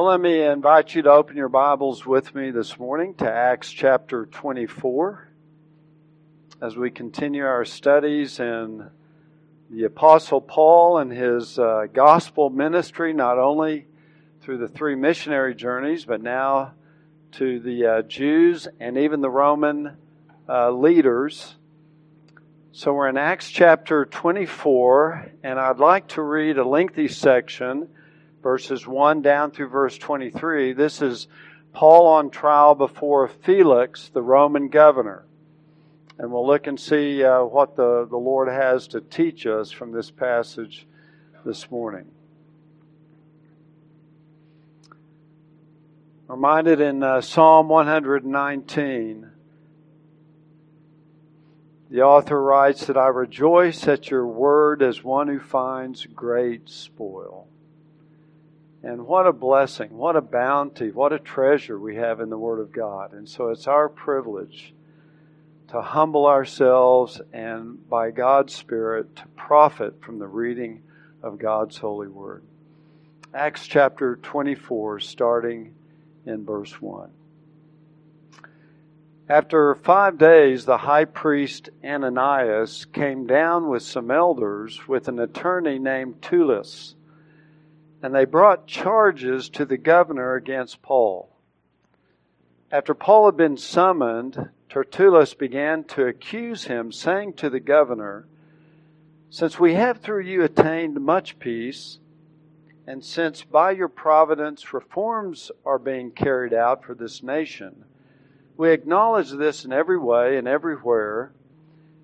Well, let me invite you to open your Bibles with me this morning to Acts chapter 24 as we continue our studies in the Apostle Paul and his uh, gospel ministry, not only through the three missionary journeys, but now to the uh, Jews and even the Roman uh, leaders. So we're in Acts chapter 24, and I'd like to read a lengthy section verses 1 down through verse 23. This is Paul on trial before Felix, the Roman governor. And we'll look and see uh, what the, the Lord has to teach us from this passage this morning. Reminded in uh, Psalm 119, the author writes that I rejoice at your word as one who finds great spoil. And what a blessing, what a bounty, what a treasure we have in the Word of God. And so it's our privilege to humble ourselves and by God's Spirit to profit from the reading of God's holy Word. Acts chapter 24, starting in verse 1. After five days, the high priest Ananias came down with some elders with an attorney named Tertullus and they brought charges to the governor against Paul. After Paul had been summoned, Tertullus began to accuse him, saying to the governor, Since we have through you attained much peace, and since by your providence reforms are being carried out for this nation, we acknowledge this in every way and everywhere,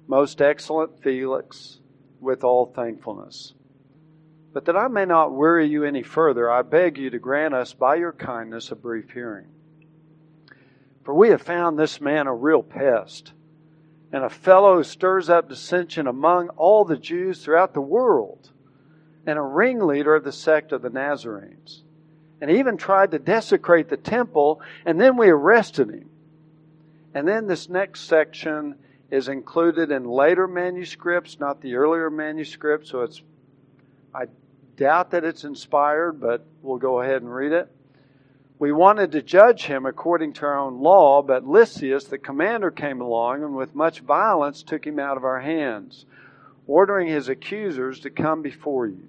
most excellent Felix, with all thankfulness. But that I may not weary you any further, I beg you to grant us by your kindness a brief hearing. For we have found this man a real pest, and a fellow who stirs up dissension among all the Jews throughout the world, and a ringleader of the sect of the Nazarenes. And he even tried to desecrate the temple, and then we arrested him. And then this next section is included in later manuscripts, not the earlier manuscripts, so it's I doubt that it's inspired, but we'll go ahead and read it. We wanted to judge him according to our own law, but Lysias, the commander, came along and with much violence took him out of our hands, ordering his accusers to come before you.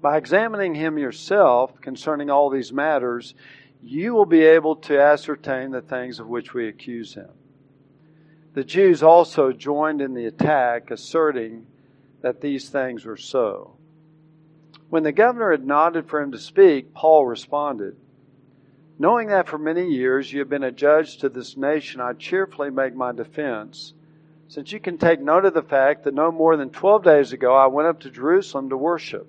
By examining him yourself concerning all these matters, you will be able to ascertain the things of which we accuse him. The Jews also joined in the attack, asserting that these things were so. When the governor had nodded for him to speak, Paul responded, Knowing that for many years you have been a judge to this nation, I cheerfully make my defense, since you can take note of the fact that no more than twelve days ago I went up to Jerusalem to worship.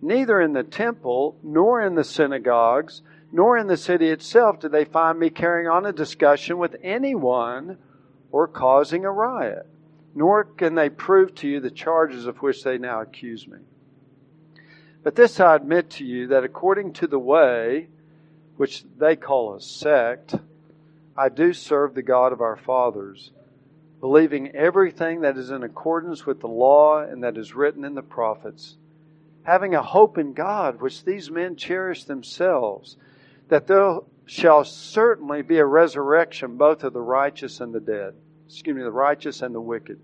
Neither in the temple, nor in the synagogues, nor in the city itself did they find me carrying on a discussion with anyone or causing a riot, nor can they prove to you the charges of which they now accuse me. But this I admit to you that according to the way, which they call a sect, I do serve the God of our fathers, believing everything that is in accordance with the law and that is written in the prophets, having a hope in God, which these men cherish themselves, that there shall certainly be a resurrection both of the righteous and the dead. Excuse me, the righteous and the wicked.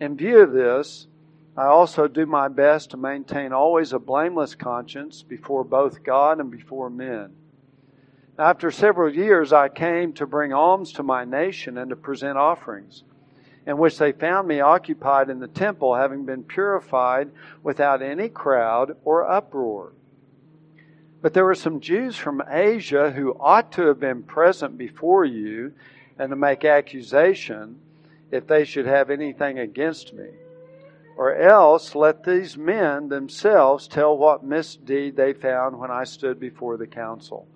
In view of this, I also do my best to maintain always a blameless conscience before both God and before men. After several years, I came to bring alms to my nation and to present offerings, in which they found me occupied in the temple, having been purified without any crowd or uproar. But there were some Jews from Asia who ought to have been present before you and to make accusation if they should have anything against me. Or else let these men themselves tell what misdeed they found when I stood before the council.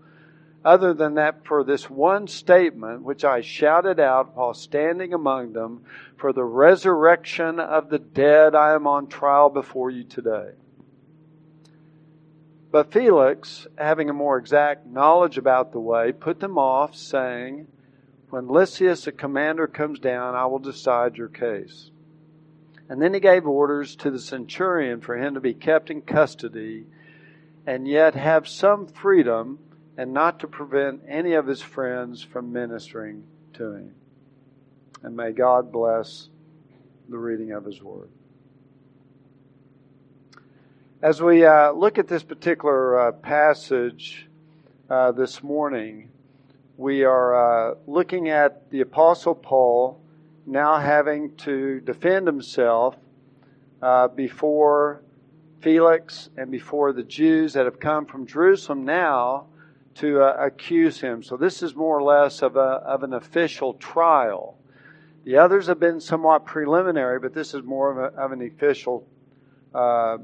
Other than that, for this one statement which I shouted out while standing among them, for the resurrection of the dead, I am on trial before you today. But Felix, having a more exact knowledge about the way, put them off, saying, When Lysias, the commander, comes down, I will decide your case. And then he gave orders to the centurion for him to be kept in custody and yet have some freedom and not to prevent any of his friends from ministering to him. And may God bless the reading of his word. As we uh, look at this particular uh, passage uh, this morning, we are uh, looking at the Apostle Paul now having to defend himself uh, before Felix and before the Jews that have come from Jerusalem now to uh, accuse him. So this is more or less of, a, of an official trial. The others have been somewhat preliminary, but this is more of, a, of an official uh,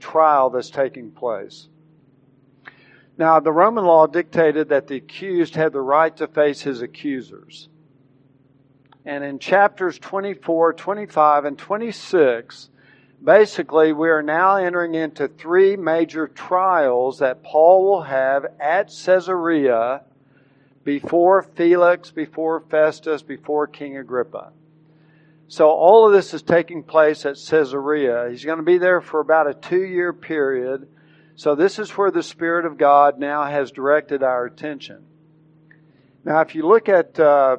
trial that's taking place. Now, the Roman law dictated that the accused had the right to face his accusers. And in chapters 24, 25, and 26, basically, we are now entering into three major trials that Paul will have at Caesarea before Felix, before Festus, before King Agrippa. So all of this is taking place at Caesarea. He's going to be there for about a two year period. So this is where the Spirit of God now has directed our attention. Now, if you look at, uh,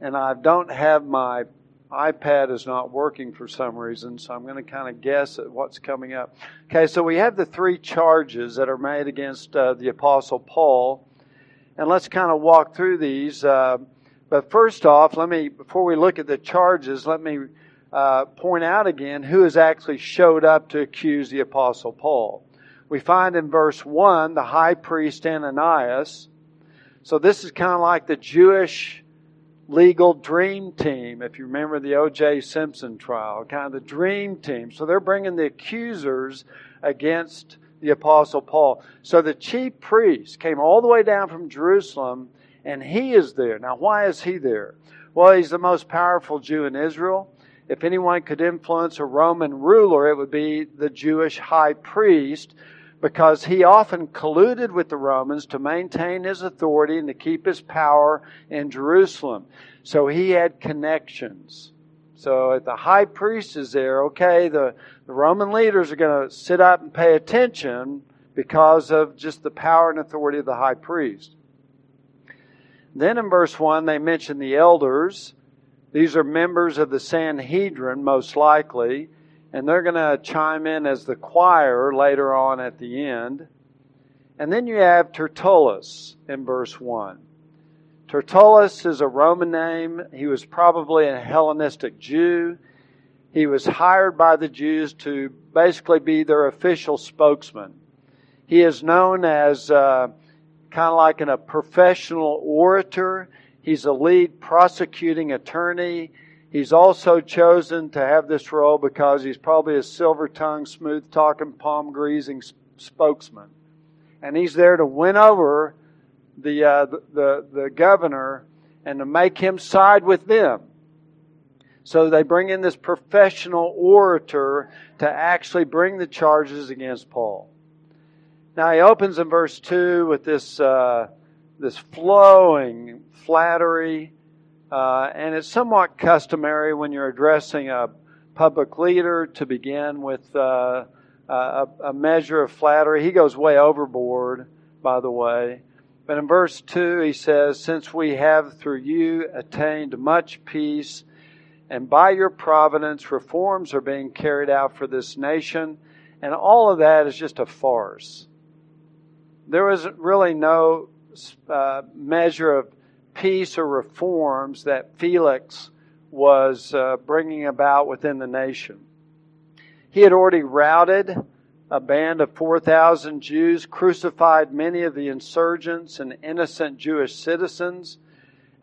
and I don't have my iPad is not working for some reason, so I'm going to kind of guess at what's coming up. Okay, so we have the three charges that are made against uh, the Apostle Paul, and let's kind of walk through these. Uh, but first off, let me, before we look at the charges, let me uh, point out again who has actually showed up to accuse the Apostle Paul. We find in verse 1 the high priest Ananias. So this is kind of like the Jewish legal dream team, if you remember the O.J. Simpson trial, kind of the dream team. So they're bringing the accusers against the Apostle Paul. So the chief priest came all the way down from Jerusalem, and he is there. Now, why is he there? Well, he's the most powerful Jew in Israel. If anyone could influence a Roman ruler, it would be the Jewish high priest because he often colluded with the Romans to maintain his authority and to keep his power in Jerusalem. So he had connections. So if the high priest is there, okay, the, the Roman leaders are going to sit up and pay attention because of just the power and authority of the high priest. Then in verse 1, they mention the elders. These are members of the Sanhedrin, most likely and they're going to chime in as the choir later on at the end. And then you have Tertullus in verse 1. Tertullus is a Roman name. He was probably a Hellenistic Jew. He was hired by the Jews to basically be their official spokesman. He is known as uh, kind of like an, a professional orator. He's a lead prosecuting attorney. He's also chosen to have this role because he's probably a silver tongued, smooth talking, palm greasing spokesman. And he's there to win over the, uh, the, the, the governor and to make him side with them. So they bring in this professional orator to actually bring the charges against Paul. Now he opens in verse 2 with this, uh, this flowing flattery uh, and it's somewhat customary when you're addressing a public leader to begin with uh, a, a, measure of flattery. He goes way overboard, by the way. But in verse 2, he says, Since we have through you attained much peace, and by your providence reforms are being carried out for this nation, and all of that is just a farce. There was really no uh, measure of peace or reforms that Felix was uh, bringing about within the nation. He had already routed a band of 4,000 Jews, crucified many of the insurgents and innocent Jewish citizens.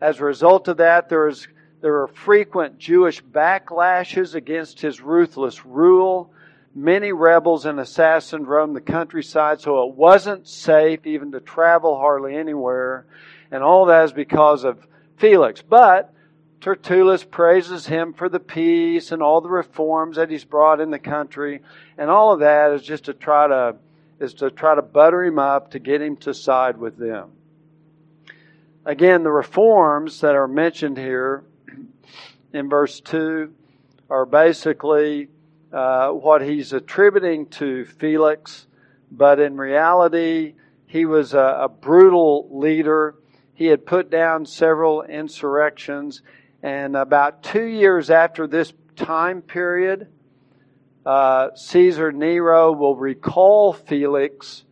As a result of that, there, was, there were frequent Jewish backlashes against his ruthless rule. Many rebels and assassins roamed the countryside, so it wasn't safe even to travel hardly anywhere and all that is because of Felix. But Tertullus praises him for the peace and all the reforms that he's brought in the country, and all of that is just to try to is to try to butter him up to get him to side with them. Again, the reforms that are mentioned here in verse 2 are basically uh, what he's attributing to Felix but in reality, he was a, a brutal leader. He had put down several insurrections, and about two years after this time period, uh, Caesar Nero will recall Felix.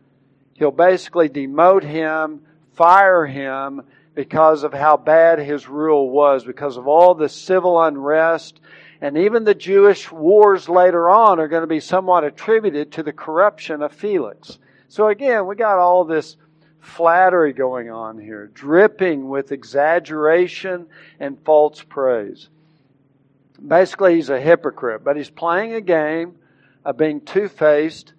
He'll basically demote him, fire him because of how bad his rule was, because of all the civil unrest. And even the Jewish wars later on are going to be somewhat attributed to the corruption of Felix. So again, we got all this flattery going on here, dripping with exaggeration and false praise. Basically, he's a hypocrite, but he's playing a game of being two faced,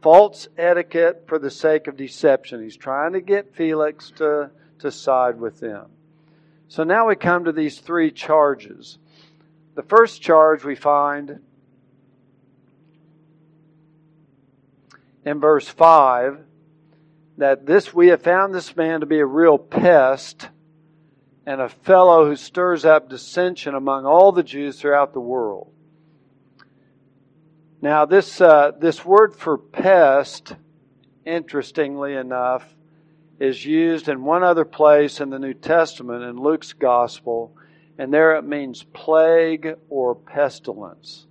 false etiquette for the sake of deception. He's trying to get Felix to, to side with them. So now we come to these three charges. The first charge we find in verse 5 that this we have found this man to be a real pest and a fellow who stirs up dissension among all the Jews throughout the world. Now, this uh, this word for pest, interestingly enough, is used in one other place in the New Testament in Luke's Gospel, and there it means plague or pestilence.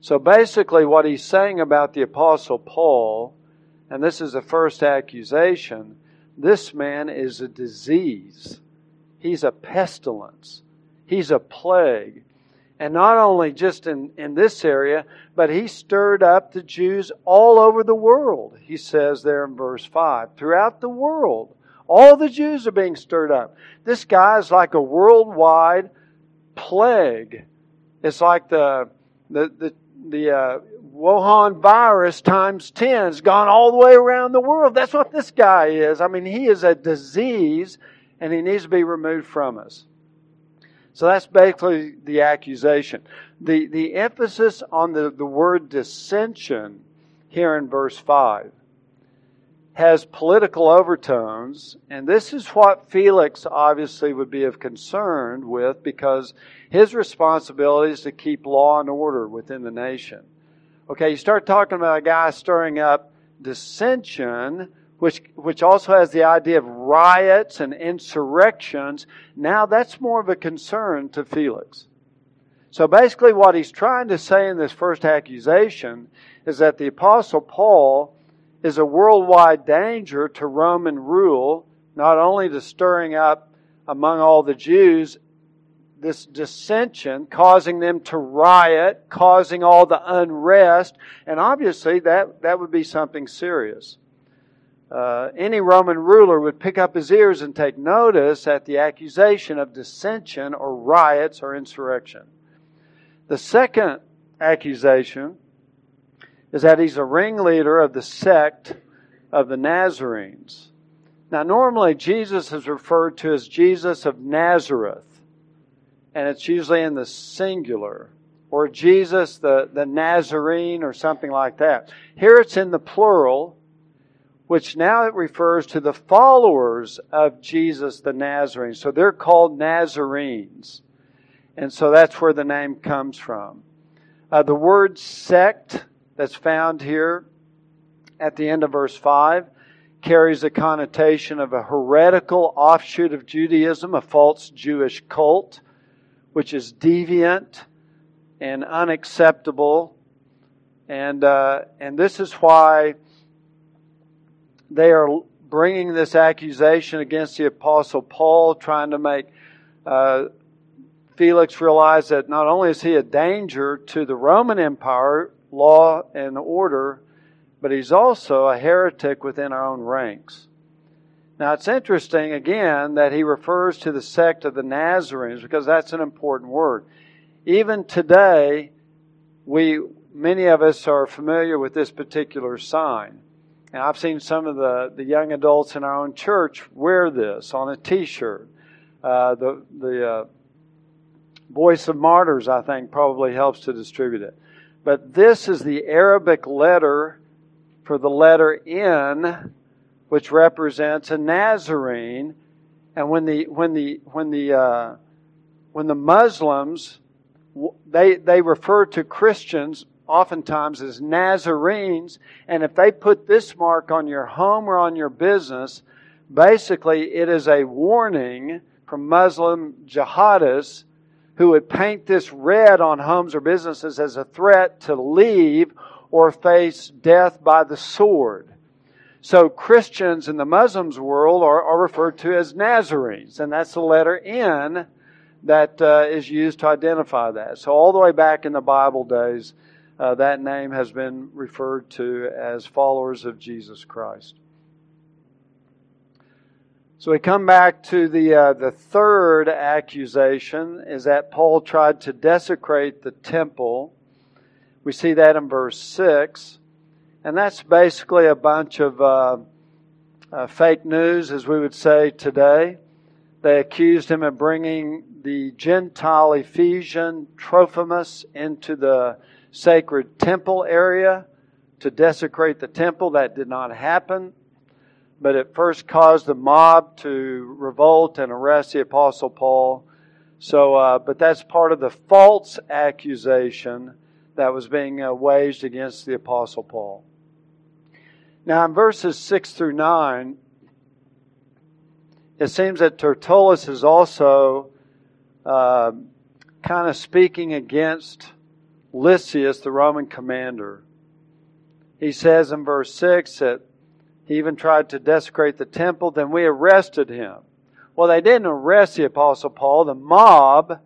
So basically, what he's saying about the Apostle Paul, and this is the first accusation, this man is a disease. He's a pestilence. He's a plague. And not only just in, in this area, but he stirred up the Jews all over the world, he says there in verse 5. Throughout the world, all the Jews are being stirred up. This guy is like a worldwide plague. It's like the, the, the the uh, Wuhan virus times 10 has gone all the way around the world. That's what this guy is. I mean, he is a disease and he needs to be removed from us. So that's basically the accusation. The, the emphasis on the, the word dissension here in verse 5 has political overtones, and this is what Felix obviously would be of concern with because his responsibility is to keep law and order within the nation. Okay, you start talking about a guy stirring up dissension, which, which also has the idea of riots and insurrections. Now that's more of a concern to Felix. So basically, what he's trying to say in this first accusation is that the Apostle Paul is a worldwide danger to Roman rule, not only to stirring up among all the Jews this dissension, causing them to riot, causing all the unrest, and obviously that, that would be something serious. Uh, any Roman ruler would pick up his ears and take notice at the accusation of dissension or riots or insurrection. The second accusation is that he's a ringleader of the sect of the Nazarenes. Now, normally Jesus is referred to as Jesus of Nazareth, and it's usually in the singular, or Jesus the, the Nazarene, or something like that. Here it's in the plural, which now it refers to the followers of Jesus the Nazarene. So they're called Nazarenes. And so that's where the name comes from. Uh, the word sect that's found here at the end of verse 5 carries a connotation of a heretical offshoot of Judaism, a false Jewish cult, which is deviant and unacceptable. And, uh, and this is why they are bringing this accusation against the Apostle Paul, trying to make uh, Felix realize that not only is he a danger to the Roman Empire, law and order, but he's also a heretic within our own ranks. Now it's interesting again that he refers to the sect of the Nazarenes because that's an important word. Even today, we many of us are familiar with this particular sign. And I've seen some of the, the young adults in our own church wear this on a T-shirt. Uh, the the uh, Voice of Martyrs, I think, probably helps to distribute it. But this is the Arabic letter for the letter N, which represents a Nazarene. And when the when the when the uh, when the Muslims they they refer to Christians oftentimes as Nazarenes. And if they put this mark on your home or on your business, basically it is a warning from Muslim jihadists who would paint this red on homes or businesses as a threat to leave or face death by the sword. So Christians in the Muslims world are, are referred to as Nazarenes, and that's the letter N that uh, is used to identify that. So all the way back in the Bible days, uh, that name has been referred to as followers of Jesus Christ. So we come back to the uh, the third accusation is that Paul tried to desecrate the temple. We see that in verse six. And that's basically a bunch of uh, uh, fake news, as we would say today. They accused him of bringing the Gentile Ephesian Trophimus into the sacred temple area to desecrate the temple. That did not happen. But it first caused the mob to revolt and arrest the Apostle Paul. So, uh, but that's part of the false accusation that was being uh, waged against the Apostle Paul. Now, in verses 6 through 9, it seems that Tertullus is also uh, kind of speaking against Lysias, the Roman commander. He says in verse 6 that he even tried to desecrate the temple, then we arrested him. Well, they didn't arrest the Apostle Paul. The mob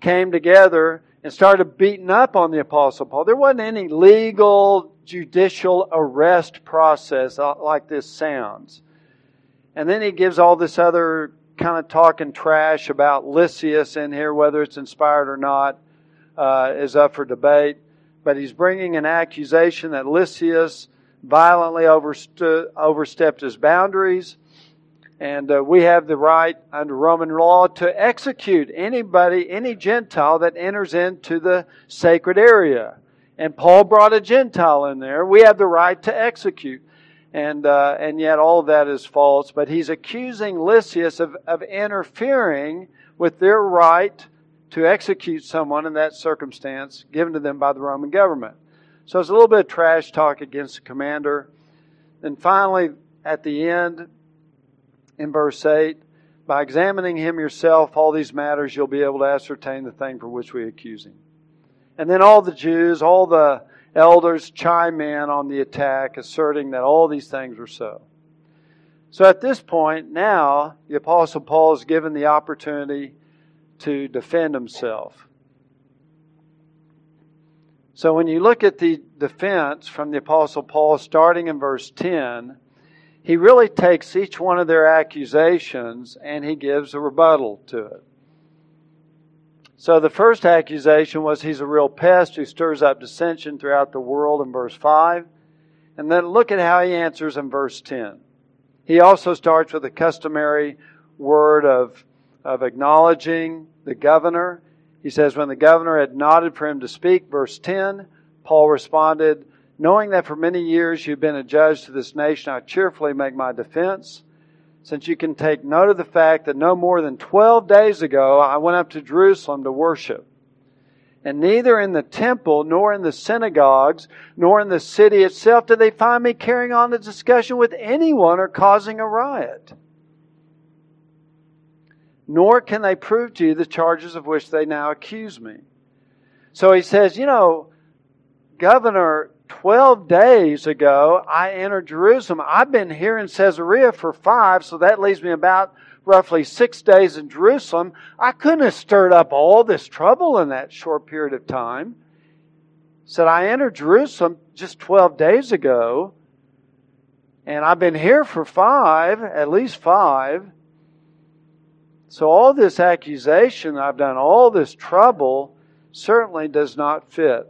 came together and started beating up on the Apostle Paul. There wasn't any legal judicial arrest process uh, like this sounds. And then he gives all this other kind of talking trash about Lysias in here, whether it's inspired or not, uh, is up for debate. But he's bringing an accusation that Lysias violently overstepped his boundaries. And uh, we have the right under Roman law to execute anybody, any Gentile that enters into the sacred area and Paul brought a Gentile in there. We have the right to execute. And, uh, and yet all that is false. But he's accusing Lysias of, of interfering with their right to execute someone in that circumstance given to them by the Roman government. So it's a little bit of trash talk against the commander. And finally, at the end, in verse 8, by examining him yourself, all these matters, you'll be able to ascertain the thing for which we accuse him. And then all the Jews, all the elders chime in on the attack, asserting that all these things were so. So at this point, now, the Apostle Paul is given the opportunity to defend himself. So when you look at the defense from the Apostle Paul, starting in verse 10, he really takes each one of their accusations and he gives a rebuttal to it. So the first accusation was he's a real pest who stirs up dissension throughout the world in verse 5. And then look at how he answers in verse 10. He also starts with a customary word of, of acknowledging the governor. He says, When the governor had nodded for him to speak, verse 10, Paul responded, Knowing that for many years you've been a judge to this nation, I cheerfully make my defense since you can take note of the fact that no more than 12 days ago I went up to Jerusalem to worship. And neither in the temple, nor in the synagogues, nor in the city itself did they find me carrying on a discussion with anyone or causing a riot. Nor can they prove to you the charges of which they now accuse me. So he says, you know, Governor 12 days ago, I entered Jerusalem. I've been here in Caesarea for five, so that leaves me about roughly six days in Jerusalem. I couldn't have stirred up all this trouble in that short period of time. Said, I entered Jerusalem just 12 days ago, and I've been here for five, at least five. So all this accusation, I've done all this trouble, certainly does not fit.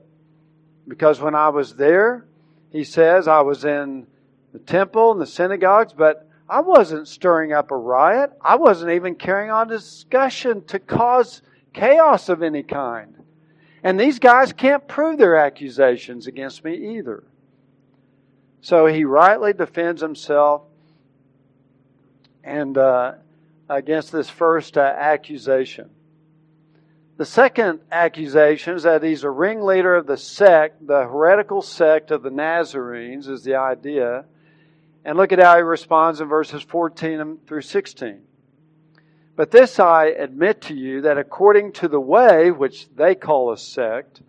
Because when I was there, he says, I was in the temple and the synagogues, but I wasn't stirring up a riot. I wasn't even carrying on discussion to cause chaos of any kind. And these guys can't prove their accusations against me either. So he rightly defends himself and uh, against this first uh, accusation. The second accusation is that he's a ringleader of the sect, the heretical sect of the Nazarenes, is the idea. And look at how he responds in verses 14 through 16. But this I admit to you that according to the way, which they call a sect,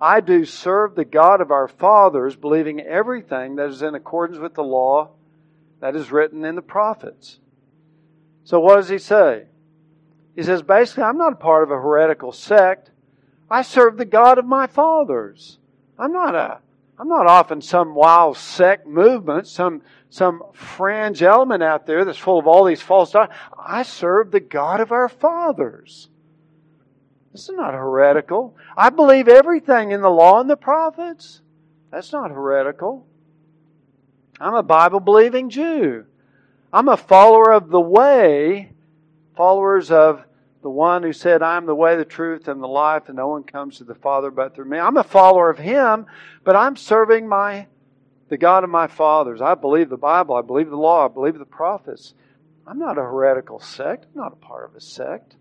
I do serve the God of our fathers, believing everything that is in accordance with the law that is written in the prophets. So what does he say? He says, basically, I'm not part of a heretical sect. I serve the God of my fathers. I'm not a, I'm not off in some wild sect movement, some, some fringe element out there that's full of all these false doctrines. I serve the God of our fathers. This is not heretical. I believe everything in the law and the prophets. That's not heretical. I'm a Bible believing Jew. I'm a follower of the way, followers of the one who said, I'm the way, the truth, and the life, and no one comes to the Father but through me. I'm a follower of Him, but I'm serving my the God of my fathers. I believe the Bible, I believe the law, I believe the prophets. I'm not a heretical sect, I'm not a part of a sect.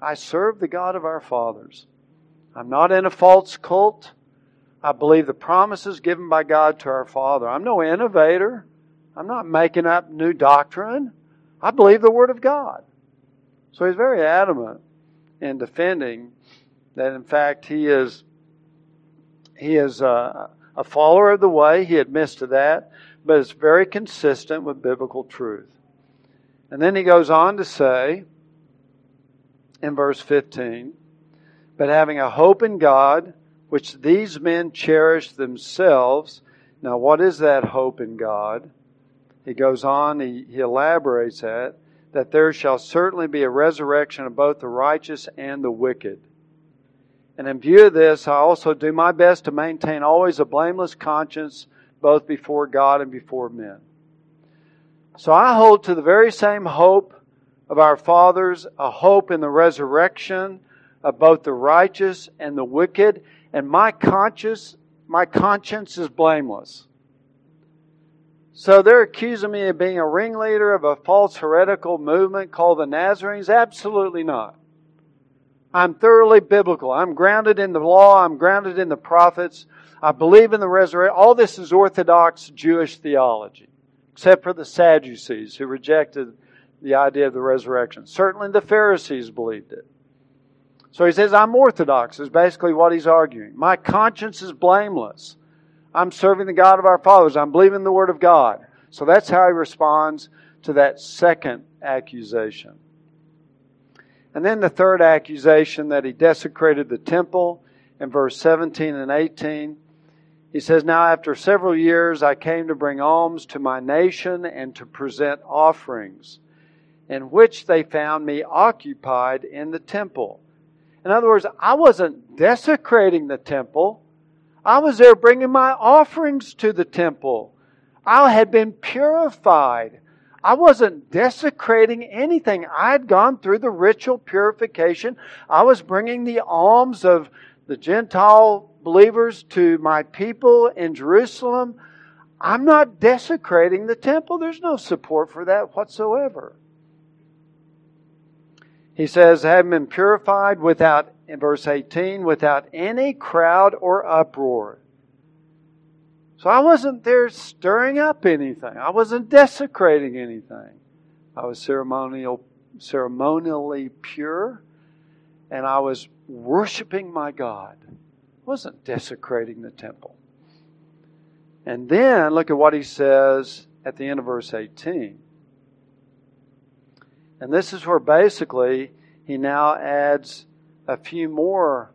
I serve the God of our fathers. I'm not in a false cult. I believe the promises given by God to our Father. I'm no innovator. I'm not making up new doctrine. I believe the Word of God. So he's very adamant in defending that, in fact, he is he is a, a follower of the way. He admits to that, but it's very consistent with biblical truth. And then he goes on to say in verse 15, but having a hope in God which these men cherish themselves. Now, what is that hope in God? He goes on, he, he elaborates that, that there shall certainly be a resurrection of both the righteous and the wicked. And in view of this, I also do my best to maintain always a blameless conscience both before God and before men. So I hold to the very same hope of our fathers, a hope in the resurrection of both the righteous and the wicked and my conscience, my conscience is blameless. So they're accusing me of being a ringleader of a false heretical movement called the Nazarenes? Absolutely not. I'm thoroughly biblical. I'm grounded in the law. I'm grounded in the prophets. I believe in the resurrection. All this is Orthodox Jewish theology, except for the Sadducees who rejected the idea of the resurrection. Certainly the Pharisees believed it. So he says, I'm orthodox, is basically what he's arguing. My conscience is blameless. I'm serving the God of our fathers. I'm believing the Word of God. So that's how he responds to that second accusation. And then the third accusation that he desecrated the temple in verse 17 and 18. He says, Now after several years I came to bring alms to my nation and to present offerings, in which they found me occupied in the temple. In other words, I wasn't desecrating the temple. I was there bringing my offerings to the temple. I had been purified. I wasn't desecrating anything. I had gone through the ritual purification. I was bringing the alms of the Gentile believers to my people in Jerusalem. I'm not desecrating the temple. There's no support for that whatsoever. He says, having been purified without, in verse 18, without any crowd or uproar. So I wasn't there stirring up anything. I wasn't desecrating anything. I was ceremonial, ceremonially pure, and I was worshiping my God. I wasn't desecrating the temple. And then look at what he says at the end of verse 18. And this is where basically he now adds a few more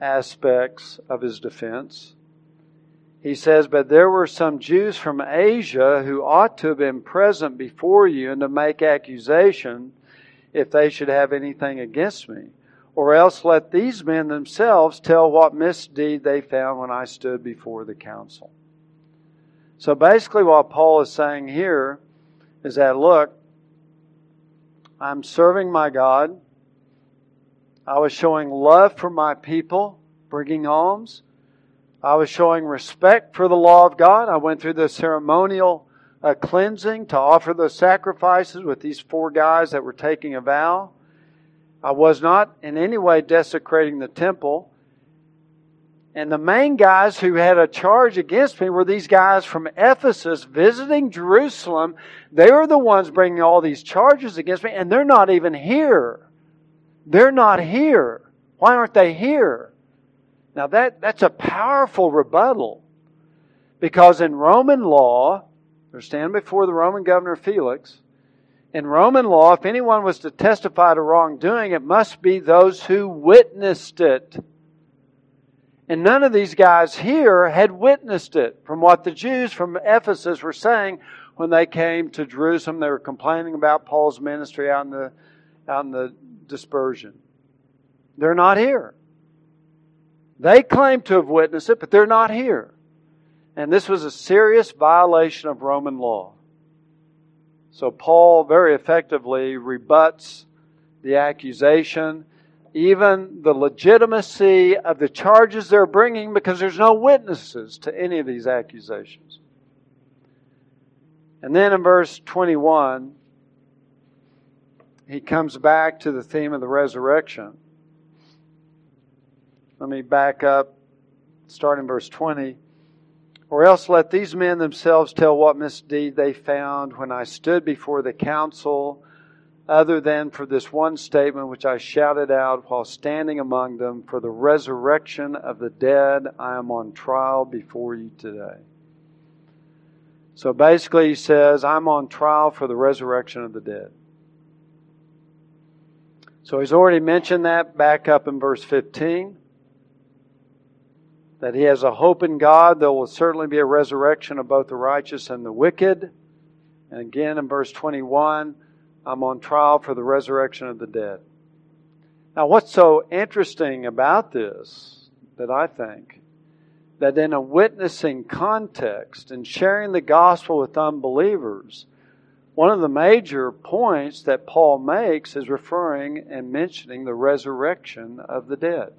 aspects of his defense. He says, But there were some Jews from Asia who ought to have been present before you and to make accusation if they should have anything against me. Or else let these men themselves tell what misdeed they found when I stood before the council. So basically, what Paul is saying here is that, look, I'm serving my God. I was showing love for my people, bringing alms. I was showing respect for the law of God. I went through the ceremonial uh, cleansing to offer the sacrifices with these four guys that were taking a vow. I was not in any way desecrating the temple. And the main guys who had a charge against me were these guys from Ephesus visiting Jerusalem. They were the ones bringing all these charges against me, and they're not even here. They're not here. Why aren't they here? Now that, that's a powerful rebuttal. Because in Roman law, they're standing before the Roman governor Felix. In Roman law, if anyone was to testify to wrongdoing, it must be those who witnessed it. And none of these guys here had witnessed it from what the Jews from Ephesus were saying when they came to Jerusalem. They were complaining about Paul's ministry out in the, out in the dispersion. They're not here. They claim to have witnessed it, but they're not here. And this was a serious violation of Roman law. So Paul very effectively rebuts the accusation even the legitimacy of the charges they're bringing because there's no witnesses to any of these accusations. And then in verse 21, he comes back to the theme of the resurrection. Let me back up, starting verse 20. Or else let these men themselves tell what misdeed they found when I stood before the council other than for this one statement which I shouted out while standing among them for the resurrection of the dead, I am on trial before you today. So basically, he says, I'm on trial for the resurrection of the dead. So he's already mentioned that back up in verse 15. That he has a hope in God. There will certainly be a resurrection of both the righteous and the wicked. And again in verse 21, I'm on trial for the resurrection of the dead. Now, what's so interesting about this that I think that in a witnessing context and sharing the gospel with unbelievers, one of the major points that Paul makes is referring and mentioning the resurrection of the dead.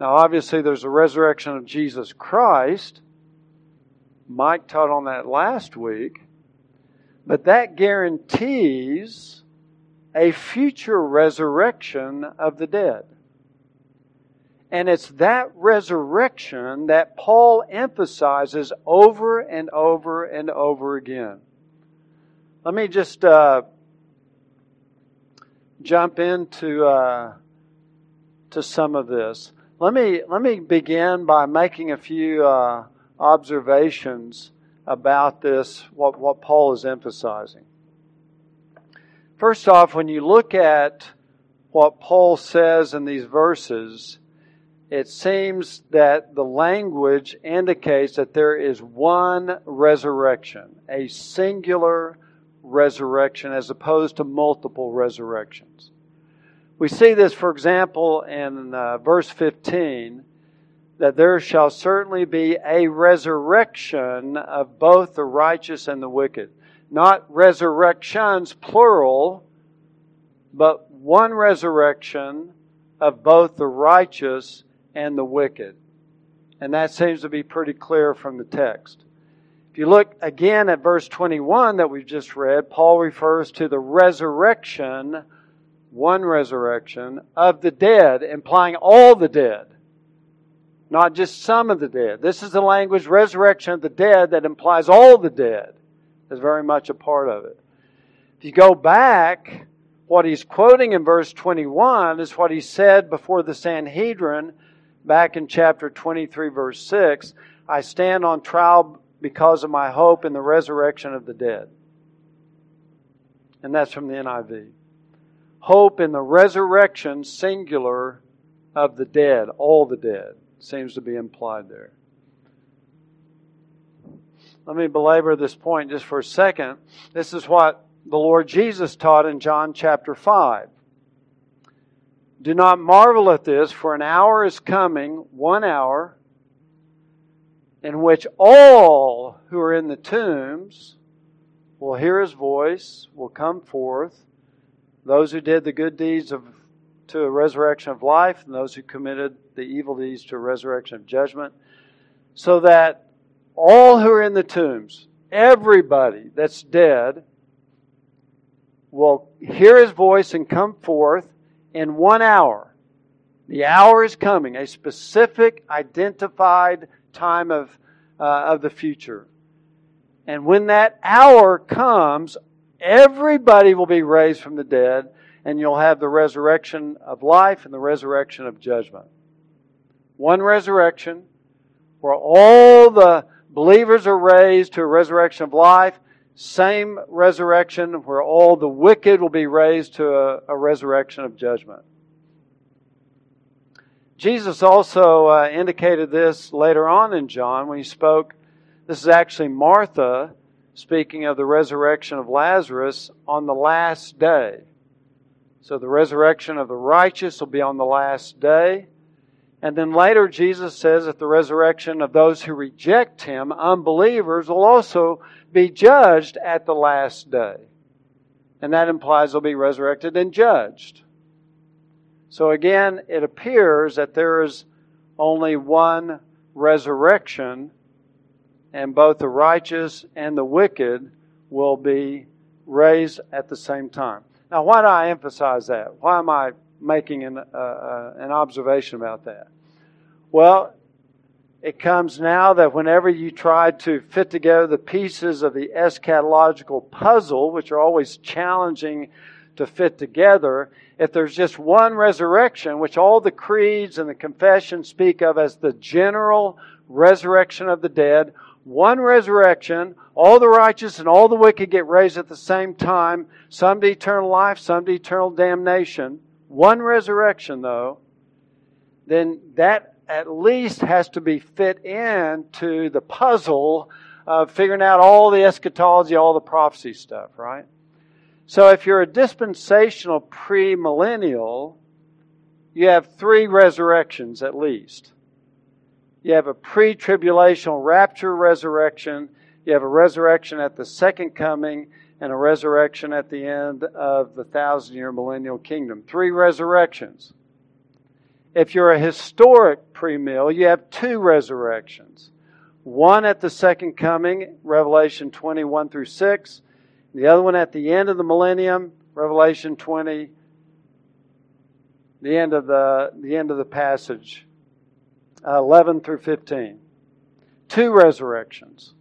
Now, obviously, there's a resurrection of Jesus Christ. Mike taught on that last week. But that guarantees a future resurrection of the dead. And it's that resurrection that Paul emphasizes over and over and over again. Let me just uh, jump into uh, to some of this. Let me let me begin by making a few uh, observations about this, what, what Paul is emphasizing. First off, when you look at what Paul says in these verses, it seems that the language indicates that there is one resurrection, a singular resurrection, as opposed to multiple resurrections. We see this, for example, in uh, verse 15 that there shall certainly be a resurrection of both the righteous and the wicked. Not resurrections, plural, but one resurrection of both the righteous and the wicked. And that seems to be pretty clear from the text. If you look again at verse 21 that we've just read, Paul refers to the resurrection, one resurrection, of the dead, implying all the dead not just some of the dead. This is the language resurrection of the dead that implies all the dead is very much a part of it. If you go back, what he's quoting in verse 21 is what he said before the Sanhedrin back in chapter 23, verse 6 I stand on trial because of my hope in the resurrection of the dead. And that's from the NIV. Hope in the resurrection, singular, of the dead, all the dead seems to be implied there. Let me belabor this point just for a second. This is what the Lord Jesus taught in John chapter 5. Do not marvel at this, for an hour is coming, one hour, in which all who are in the tombs will hear his voice, will come forth. Those who did the good deeds of to a resurrection of life, and those who committed the evil deeds to a resurrection of judgment, so that all who are in the tombs, everybody that's dead, will hear his voice and come forth, in one hour. The hour is coming, a specific, identified time of, uh, of the future. And when that hour comes, everybody will be raised from the dead, and you'll have the resurrection of life and the resurrection of judgment. One resurrection, where all the believers are raised to a resurrection of life, same resurrection where all the wicked will be raised to a, a resurrection of judgment. Jesus also uh, indicated this later on in John when he spoke. This is actually Martha speaking of the resurrection of Lazarus on the last day. So the resurrection of the righteous will be on the last day. And then later, Jesus says that the resurrection of those who reject him, unbelievers, will also be judged at the last day. And that implies they'll be resurrected and judged. So again, it appears that there is only one resurrection, and both the righteous and the wicked will be raised at the same time. Now, why do I emphasize that? Why am I making an, uh, uh, an observation about that? Well, it comes now that whenever you try to fit together the pieces of the eschatological puzzle, which are always challenging to fit together, if there's just one resurrection, which all the creeds and the confessions speak of as the general resurrection of the dead, one resurrection, all the righteous and all the wicked get raised at the same time, some to eternal life, some to eternal damnation. One resurrection, though, then that at least has to be fit into the puzzle of figuring out all the eschatology, all the prophecy stuff, right? So if you're a dispensational premillennial, you have three resurrections at least. You have a pre tribulational rapture resurrection, you have a resurrection at the second coming, and a resurrection at the end of the thousand year millennial kingdom. Three resurrections. If you're a historic premill, you have two resurrections. One at the second coming, Revelation 21 through 6. The other one at the end of the millennium, Revelation 20, the end of the, the end of the passage, 11 through 15. Two resurrections.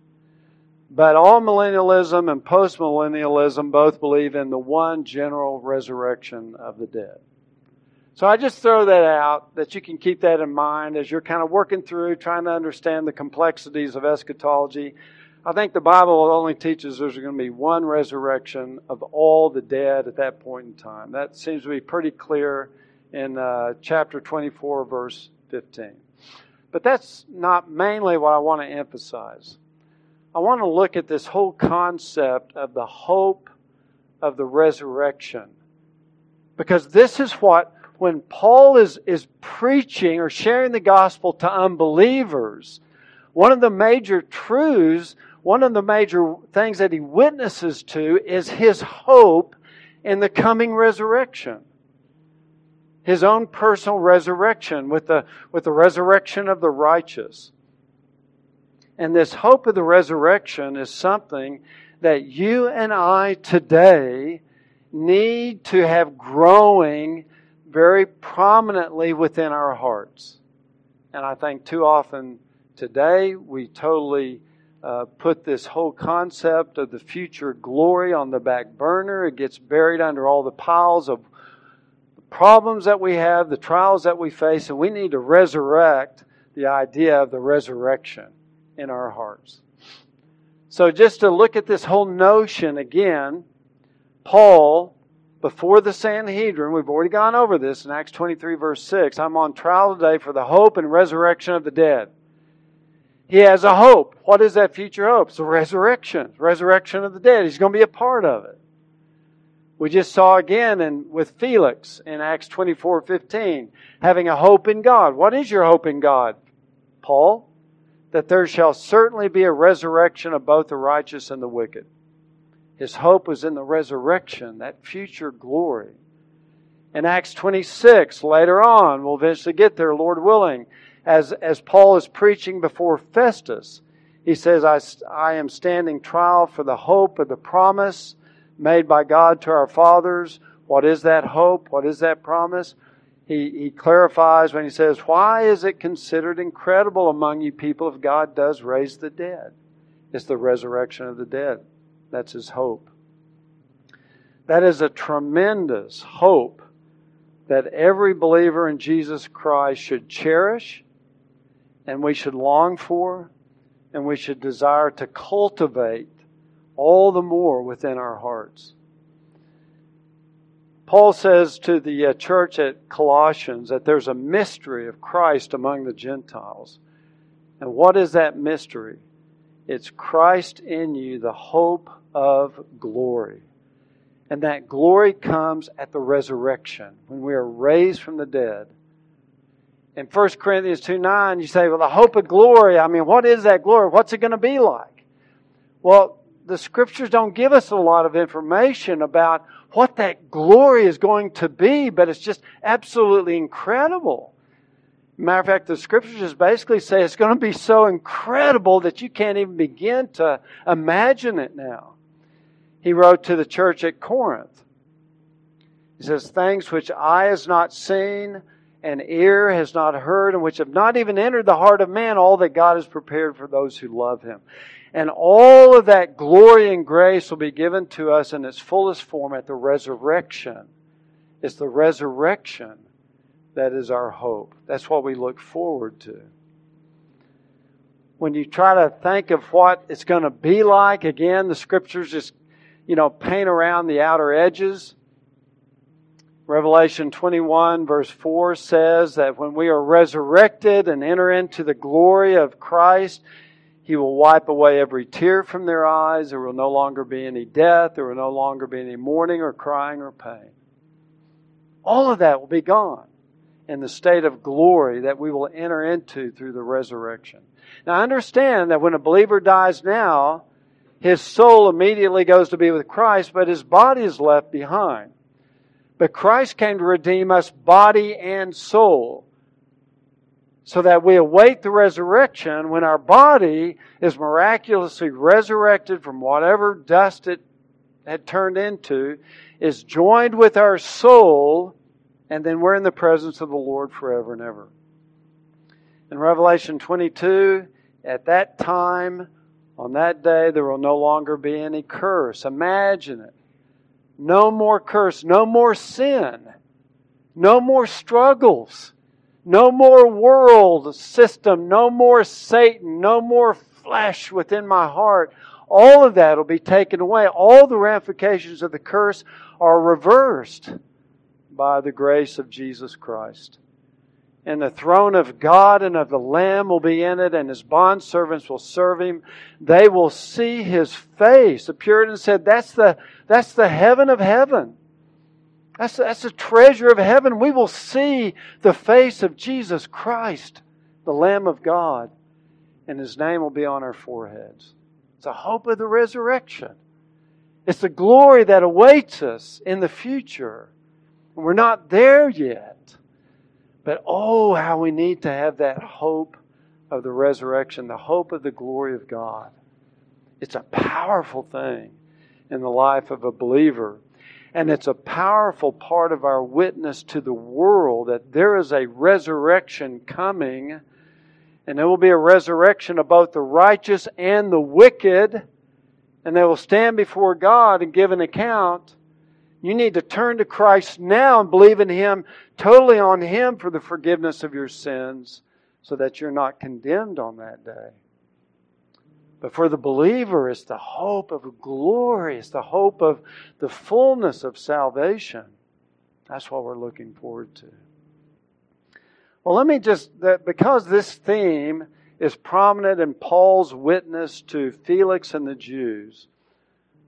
But amillennialism and postmillennialism both believe in the one general resurrection of the dead. So I just throw that out that you can keep that in mind as you're kind of working through trying to understand the complexities of eschatology. I think the Bible only teaches there's going to be one resurrection of all the dead at that point in time. That seems to be pretty clear in uh, chapter 24, verse 15. But that's not mainly what I want to emphasize. I want to look at this whole concept of the hope of the resurrection. Because this is what when Paul is, is preaching or sharing the gospel to unbelievers, one of the major truths, one of the major things that he witnesses to is his hope in the coming resurrection. His own personal resurrection with the, with the resurrection of the righteous. And this hope of the resurrection is something that you and I today need to have growing very prominently within our hearts. And I think too often today we totally uh, put this whole concept of the future glory on the back burner. It gets buried under all the piles of problems that we have, the trials that we face, and we need to resurrect the idea of the resurrection in our hearts. So, just to look at this whole notion again, Paul before the Sanhedrin. We've already gone over this in Acts 23, verse 6. I'm on trial today for the hope and resurrection of the dead. He has a hope. What is that future hope? It's the resurrection, resurrection of the dead. He's going to be a part of it. We just saw again in, with Felix in Acts 24, 15, having a hope in God. What is your hope in God, Paul? That there shall certainly be a resurrection of both the righteous and the wicked. His hope was in the resurrection, that future glory. In Acts 26, later on, we'll eventually get there, Lord willing, as, as Paul is preaching before Festus, he says, I, I am standing trial for the hope of the promise made by God to our fathers, What is that hope? What is that promise? He, he clarifies when he says, Why is it considered incredible among you people if God does raise the dead? It's the resurrection of the dead. That's his hope. That is a tremendous hope that every believer in Jesus Christ should cherish and we should long for and we should desire to cultivate all the more within our hearts. Paul says to the uh, church at Colossians that there's a mystery of Christ among the Gentiles. And what is that mystery? It's Christ in you, the hope of glory. And that glory comes at the resurrection, when we are raised from the dead. In 1 Corinthians 2 9, you say, well, the hope of glory, I mean, what is that glory? What's it going to be like? Well, the scriptures don't give us a lot of information about what that glory is going to be, but it's just absolutely incredible. Matter of fact, the scriptures just basically say it's going to be so incredible that you can't even begin to imagine it now he wrote to the church at Corinth. He says, Things which eye has not seen and ear has not heard, and which have not even entered the heart of man, all that God has prepared for those who love him. And all of that glory and grace will be given to us in its fullest form at the resurrection. It's the resurrection that is our hope. That's what we look forward to. When you try to think of what it's going to be like, again, the scriptures just you know, paint around the outer edges. Revelation 21, verse 4 says that when we are resurrected and enter into the glory of Christ, He will wipe away every tear from their eyes. There will no longer be any death. There will no longer be any mourning or crying or pain. All of that will be gone in the state of glory that we will enter into through the resurrection. Now, understand that when a believer dies now, his soul immediately goes to be with Christ, but his body is left behind. But Christ came to redeem us body and soul so that we await the resurrection when our body is miraculously resurrected from whatever dust it had turned into, is joined with our soul, and then we're in the presence of the Lord forever and ever. In Revelation 22, at that time, on that day, there will no longer be any curse. Imagine it. No more curse, no more sin, no more struggles, no more world system, no more Satan, no more flesh within my heart. All of that will be taken away. All the ramifications of the curse are reversed by the grace of Jesus Christ and the throne of God and of the Lamb will be in it, and his bondservants will serve him. They will see his face. The Puritan said, That's the, that's the heaven of heaven. That's, that's the treasure of heaven. We will see the face of Jesus Christ, the Lamb of God, and his name will be on our foreheads. It's a hope of the resurrection. It's the glory that awaits us in the future. And we're not there yet. But oh, how we need to have that hope of the resurrection, the hope of the glory of God. It's a powerful thing in the life of a believer. And it's a powerful part of our witness to the world that there is a resurrection coming. And there will be a resurrection of both the righteous and the wicked. And they will stand before God and give an account. You need to turn to Christ now and believe in Him, totally on Him for the forgiveness of your sins, so that you're not condemned on that day. But for the believer, it's the hope of glory, it's the hope of the fullness of salvation. That's what we're looking forward to. Well, let me just, because this theme is prominent in Paul's witness to Felix and the Jews,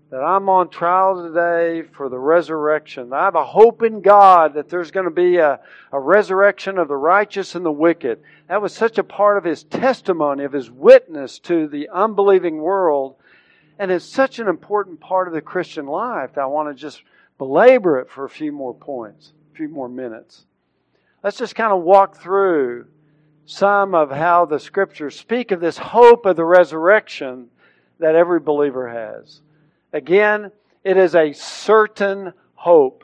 that I'm on trial today for the resurrection. I have a hope in God that there's going to be a, a resurrection of the righteous and the wicked. That was such a part of his testimony, of his witness to the unbelieving world. And it's such an important part of the Christian life that I want to just belabor it for a few more points, a few more minutes. Let's just kind of walk through some of how the scriptures speak of this hope of the resurrection that every believer has. Again, it is a certain hope.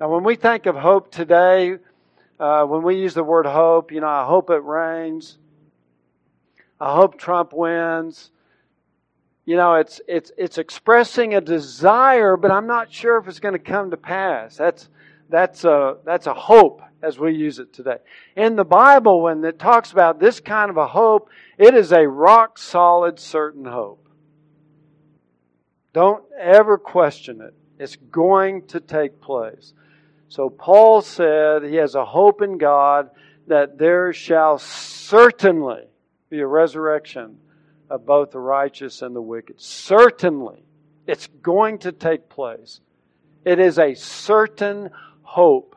Now, when we think of hope today, uh, when we use the word hope, you know, I hope it rains. I hope Trump wins. You know, it's it's it's expressing a desire, but I'm not sure if it's going to come to pass. That's that's a that's a hope as we use it today. In the Bible, when it talks about this kind of a hope, it is a rock solid, certain hope. Don't ever question it. It's going to take place. So Paul said he has a hope in God that there shall certainly be a resurrection of both the righteous and the wicked. Certainly. It's going to take place. It is a certain hope.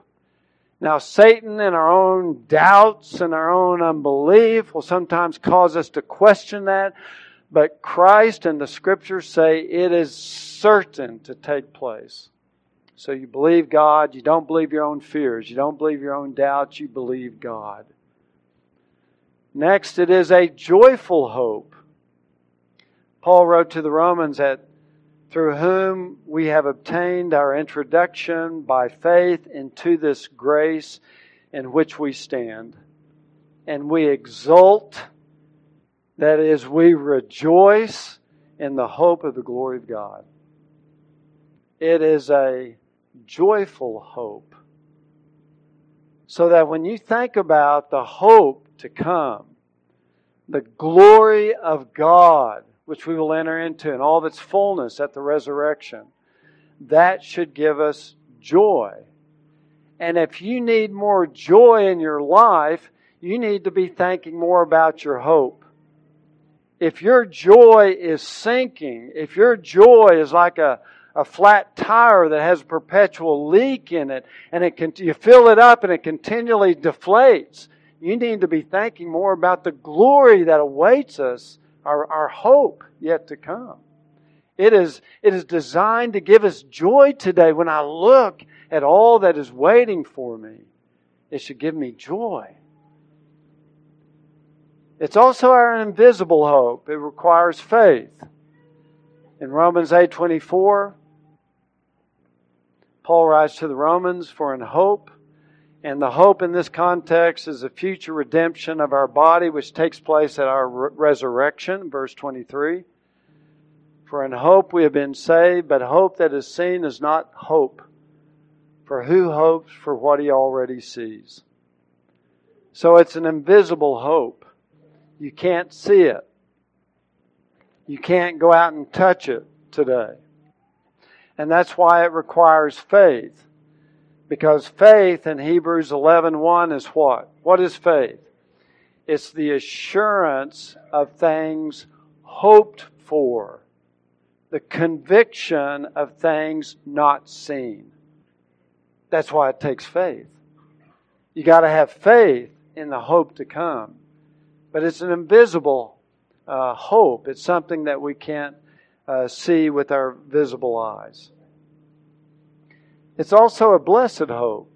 Now, Satan and our own doubts and our own unbelief will sometimes cause us to question that, but Christ and the scriptures say it is certain to take place. So you believe God, you don't believe your own fears, you don't believe your own doubts, you believe God. Next, it is a joyful hope. Paul wrote to the Romans that through whom we have obtained our introduction by faith into this grace in which we stand. And we exult, that is, we rejoice in the hope of the glory of God. It is a joyful hope. So that when you think about the hope to come, the glory of God, which we will enter into in all of its fullness at the resurrection, that should give us joy. And if you need more joy in your life, you need to be thinking more about your hope. If your joy is sinking, if your joy is like a, a flat tire that has a perpetual leak in it, and it can, you fill it up and it continually deflates, you need to be thinking more about the glory that awaits us our, our hope yet to come. It is, it is designed to give us joy today. When I look at all that is waiting for me, it should give me joy. It's also our invisible hope. It requires faith. In Romans 8:24, Paul writes to the Romans, "For in hope and the hope in this context is the future redemption of our body, which takes place at our re- resurrection, verse 23. For in hope we have been saved, but hope that is seen is not hope. For who hopes for what he already sees? So it's an invisible hope. You can't see it. You can't go out and touch it today. And that's why it requires faith. Because faith in Hebrews 11:1 is what? What is faith? It's the assurance of things hoped for. The conviction of things not seen. That's why it takes faith. You got to have faith in the hope to come. But it's an invisible uh, hope. It's something that we can't uh, see with our visible eyes. It's also a blessed hope.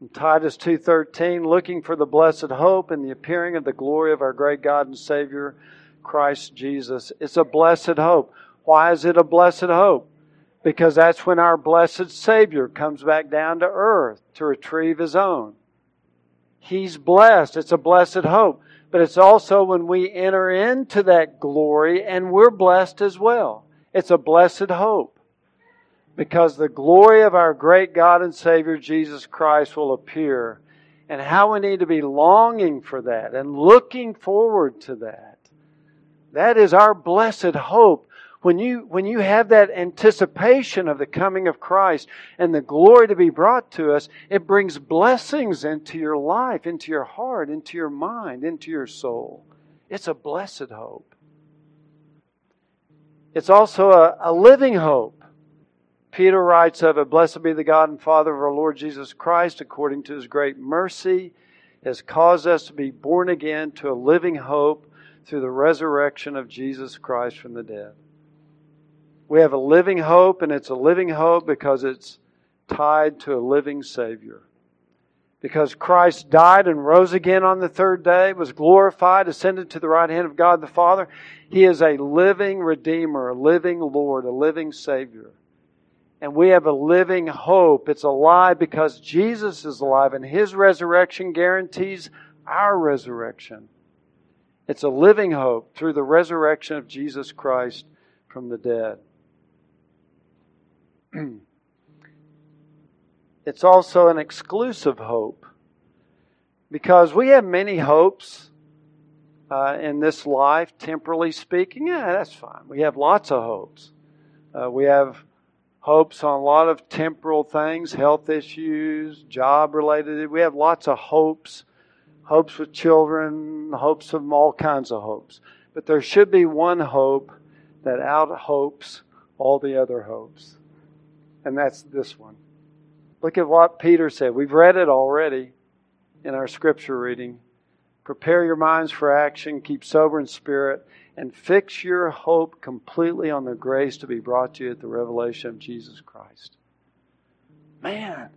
In Titus 2:13, looking for the blessed hope and the appearing of the glory of our great God and Savior Christ Jesus. It's a blessed hope. Why is it a blessed hope? Because that's when our blessed Savior comes back down to earth to retrieve his own. He's blessed. It's a blessed hope. But it's also when we enter into that glory and we're blessed as well. It's a blessed hope because the glory of our great God and Savior Jesus Christ will appear. And how we need to be longing for that and looking forward to that. That is our blessed hope. When you, when you have that anticipation of the coming of Christ and the glory to be brought to us, it brings blessings into your life, into your heart, into your mind, into your soul. It's a blessed hope. It's also a, a living hope. Peter writes of it, Blessed be the God and Father of our Lord Jesus Christ, according to his great mercy, has caused us to be born again to a living hope through the resurrection of Jesus Christ from the dead. We have a living hope, and it's a living hope because it's tied to a living Savior. Because Christ died and rose again on the third day, was glorified, ascended to the right hand of God the Father, He is a living Redeemer, a living Lord, a living Savior. And we have a living hope. It's alive because Jesus is alive and His resurrection guarantees our resurrection. It's a living hope through the resurrection of Jesus Christ from the dead. it's also an exclusive hope because we have many hopes uh, in this life, temporally speaking. Yeah, that's fine. We have lots of hopes. Uh, we have hopes on a lot of temporal things, health issues, job related. We have lots of hopes hopes with children, hopes of all kinds of hopes. But there should be one hope that out hopes all the other hopes. And that's this one. Look at what Peter said. We've read it already in our scripture reading. Prepare your minds for action, keep sober in spirit, and fix your hope completely on the grace to be brought to you at the revelation of Jesus Christ. Man,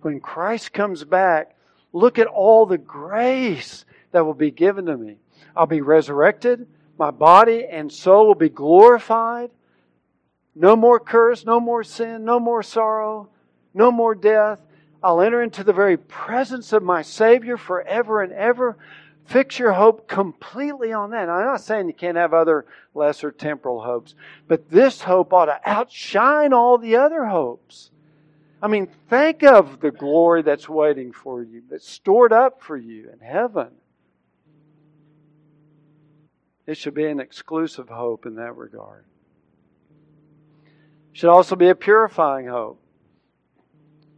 when Christ comes back, Look at all the grace that will be given to me. I'll be resurrected. My body and soul will be glorified. No more curse, no more sin, no more sorrow, no more death. I'll enter into the very presence of my Savior forever and ever. Fix your hope completely on that. I'm not saying you can't have other lesser temporal hopes, but this hope ought to outshine all the other hopes. I mean, think of the glory that's waiting for you, that's stored up for you in heaven. It should be an exclusive hope in that regard. Should also be a purifying hope.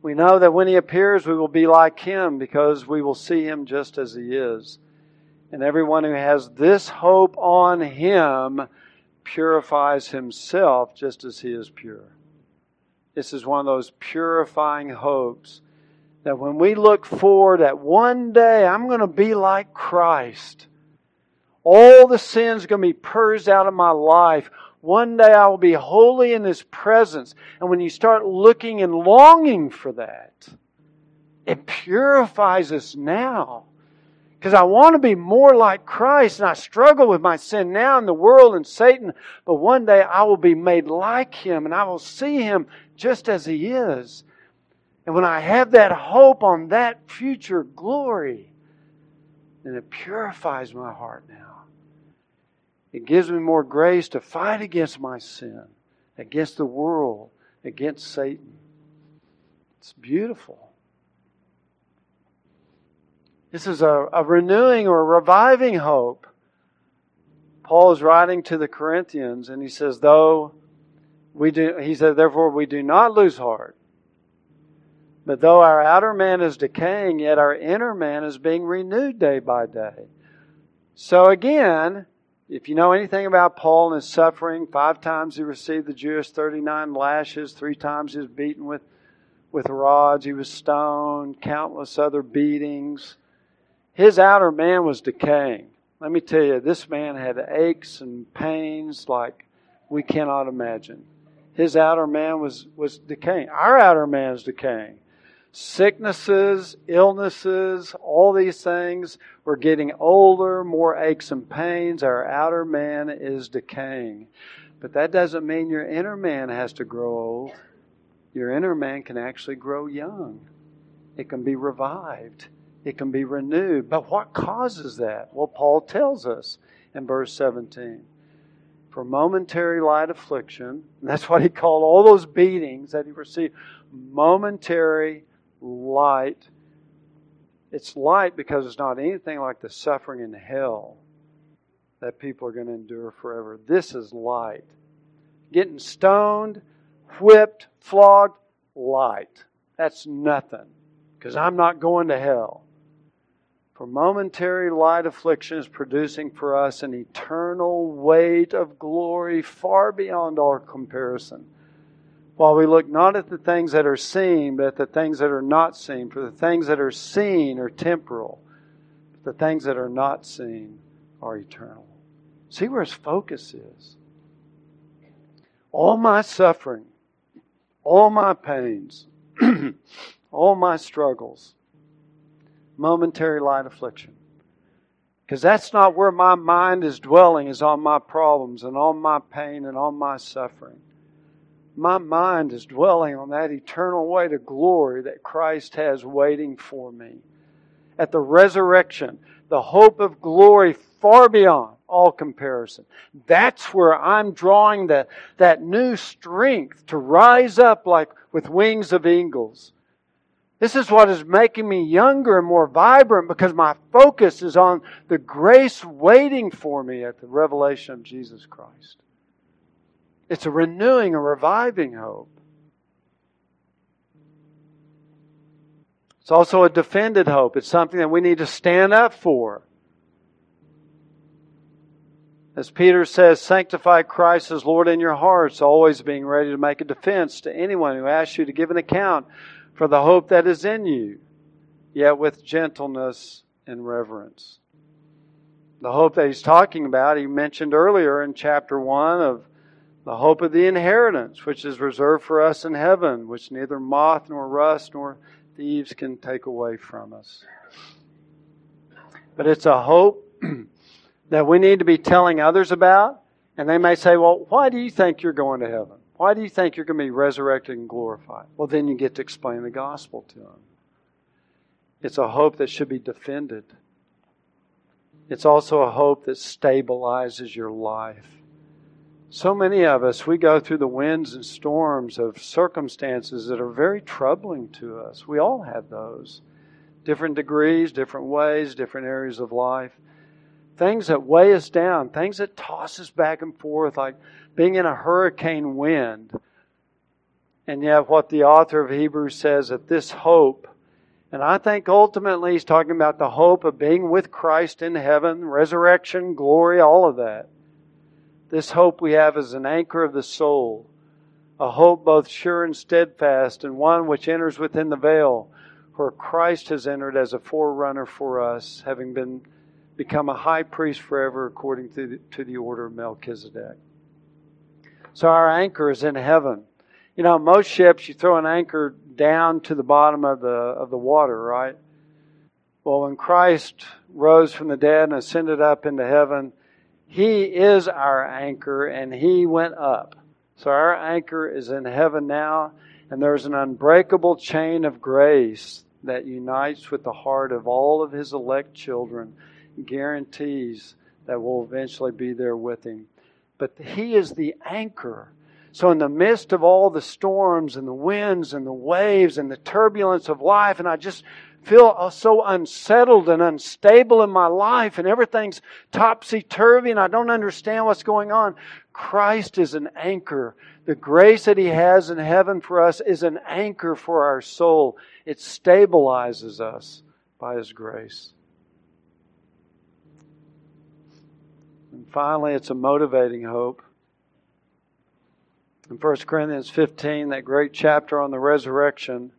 We know that when He appears, we will be like Him because we will see Him just as He is. And everyone who has this hope on Him purifies himself just as He is pure. This is one of those purifying hopes that when we look forward that one day I'm going to be like Christ. All the sins are going to be purged out of my life. One day I will be holy in His presence. And when you start looking and longing for that, it purifies us now. Because I want to be more like Christ and I struggle with my sin now in the world and Satan. But one day I will be made like Him and I will see Him just as He is. And when I have that hope on that future glory, then it purifies my heart now. It gives me more grace to fight against my sin, against the world, against Satan. It's beautiful. This is a, a renewing or a reviving hope. Paul is writing to the Corinthians and he says, though we do, he said, therefore we do not lose heart. But though our outer man is decaying, yet our inner man is being renewed day by day. So again, if you know anything about Paul and his suffering, five times he received the Jewish 39 lashes, three times he was beaten with, with rods, he was stoned, countless other beatings. His outer man was decaying. Let me tell you, this man had aches and pains like we cannot imagine. His outer man was, was decaying. Our outer man is decaying. Sicknesses, illnesses, all these things. We're getting older, more aches and pains. Our outer man is decaying. But that doesn't mean your inner man has to grow old. Your inner man can actually grow young, it can be revived it can be renewed. But what causes that? Well, Paul tells us in verse 17. For momentary light affliction, And that's what he called all those beatings that he received. Momentary light. It's light because it's not anything like the suffering in hell that people are going to endure forever. This is light. Getting stoned, whipped, flogged, light. That's nothing because I'm not going to hell. For momentary light affliction is producing for us an eternal weight of glory far beyond our comparison. While we look not at the things that are seen, but at the things that are not seen. For the things that are seen are temporal, but the things that are not seen are eternal. See where his focus is. All my suffering, all my pains, all my struggles, momentary light affliction. Because that's not where my mind is dwelling, is on my problems and on my pain and on my suffering. My mind is dwelling on that eternal way to glory that Christ has waiting for me. At the resurrection, the hope of glory far beyond all comparison. That's where I'm drawing that, that new strength to rise up like with wings of eagles. This is what is making me younger and more vibrant because my focus is on the grace waiting for me at the revelation of Jesus Christ. It's a renewing, a reviving hope. It's also a defended hope. It's something that we need to stand up for. As Peter says, sanctify Christ as Lord in your hearts, always being ready to make a defense to anyone who asks you to give an account for the hope that is in you, yet with gentleness and reverence. The hope that he's talking about, he mentioned earlier in chapter 1 of the hope of the inheritance, which is reserved for us in heaven, which neither moth nor rust nor thieves can take away from us. But it's a hope that we need to be telling others about, and they may say, Well, why do you think you're going to heaven? Why do you think you're going to be resurrected and glorified? Well, then you get to explain the gospel to them. It's a hope that should be defended. It's also a hope that stabilizes your life. So many of us, we go through the winds and storms of circumstances that are very troubling to us. We all have those. Different degrees, different ways, different areas of life. Things that weigh us down, things that toss us back and forth, like being in a hurricane wind. And yet, what the author of Hebrews says that this hope, and I think ultimately he's talking about the hope of being with Christ in heaven, resurrection, glory, all of that this hope we have is an anchor of the soul, a hope both sure and steadfast, and one which enters within the veil, where Christ has entered as a forerunner for us, having been become a high priest forever according to the, to the order of Melchizedek. So our anchor is in heaven. You know, most ships you throw an anchor down to the bottom of the of the water, right? Well, when Christ rose from the dead and ascended up into heaven, he is our anchor and He went up. So our anchor is in heaven now, and there's an unbreakable chain of grace that unites with the heart of all of His elect children, guarantees that we'll eventually be there with Him. But He is the anchor. So, in the midst of all the storms and the winds and the waves and the turbulence of life, and I just feel uh, so unsettled and unstable in my life and everything's topsy turvy and I don't understand what's going on. Christ is an anchor. The grace that He has in heaven for us is an anchor for our soul. It stabilizes us by His grace. And finally, it's a motivating hope. In 1 Corinthians 15, that great chapter on the resurrection,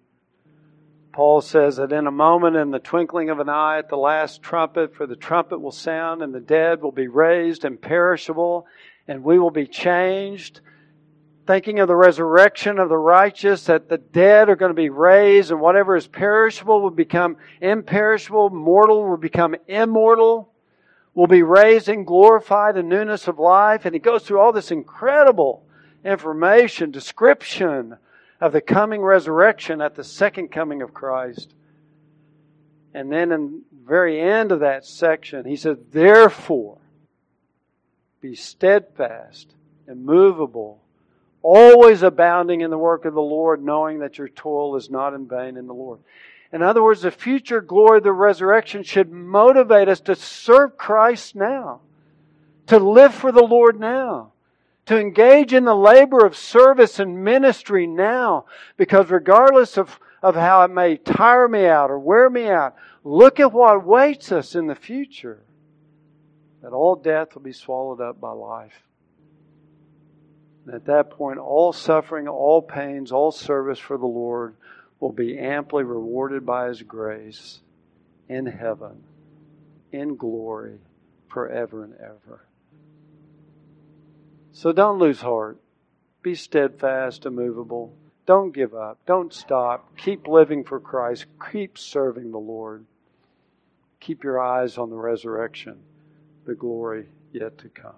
Paul says that in a moment, in the twinkling of an eye, at the last trumpet, for the trumpet will sound, and the dead will be raised imperishable, and we will be changed. Thinking of the resurrection of the righteous, that the dead are going to be raised, and whatever is perishable will become imperishable, mortal will become immortal, will be raised and glorified and newness of life. And he goes through all this incredible information, description of the coming resurrection at the second coming of Christ. And then in the very end of that section, he said, Therefore, be steadfast, immovable, always abounding in the work of the Lord, knowing that your toil is not in vain in the Lord. In other words, the future glory of the resurrection should motivate us to serve Christ now, to live for the Lord now to engage in the labor of service and ministry now, because regardless of, of how it may tire me out or wear me out, look at what awaits us in the future. That all death will be swallowed up by life. And at that point, all suffering, all pains, all service for the Lord will be amply rewarded by His grace in heaven, in glory, forever and ever. So don't lose heart. Be steadfast, immovable. Don't give up. Don't stop. Keep living for Christ. Keep serving the Lord. Keep your eyes on the resurrection, the glory yet to come.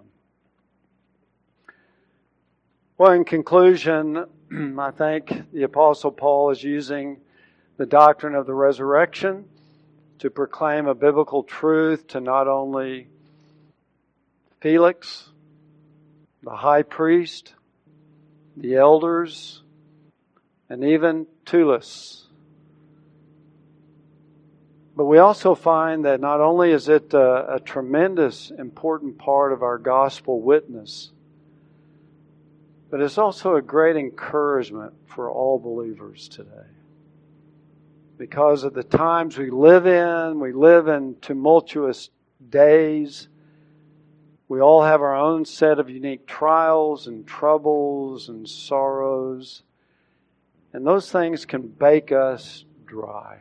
Well, in conclusion, I think the Apostle Paul is using the doctrine of the resurrection to proclaim a biblical truth to not only Felix, the high priest, the elders, and even Tertullus. But we also find that not only is it a, a tremendous important part of our gospel witness, but it's also a great encouragement for all believers today. Because of the times we live in, we live in tumultuous days. We all have our own set of unique trials and troubles and sorrows. And those things can bake us dry.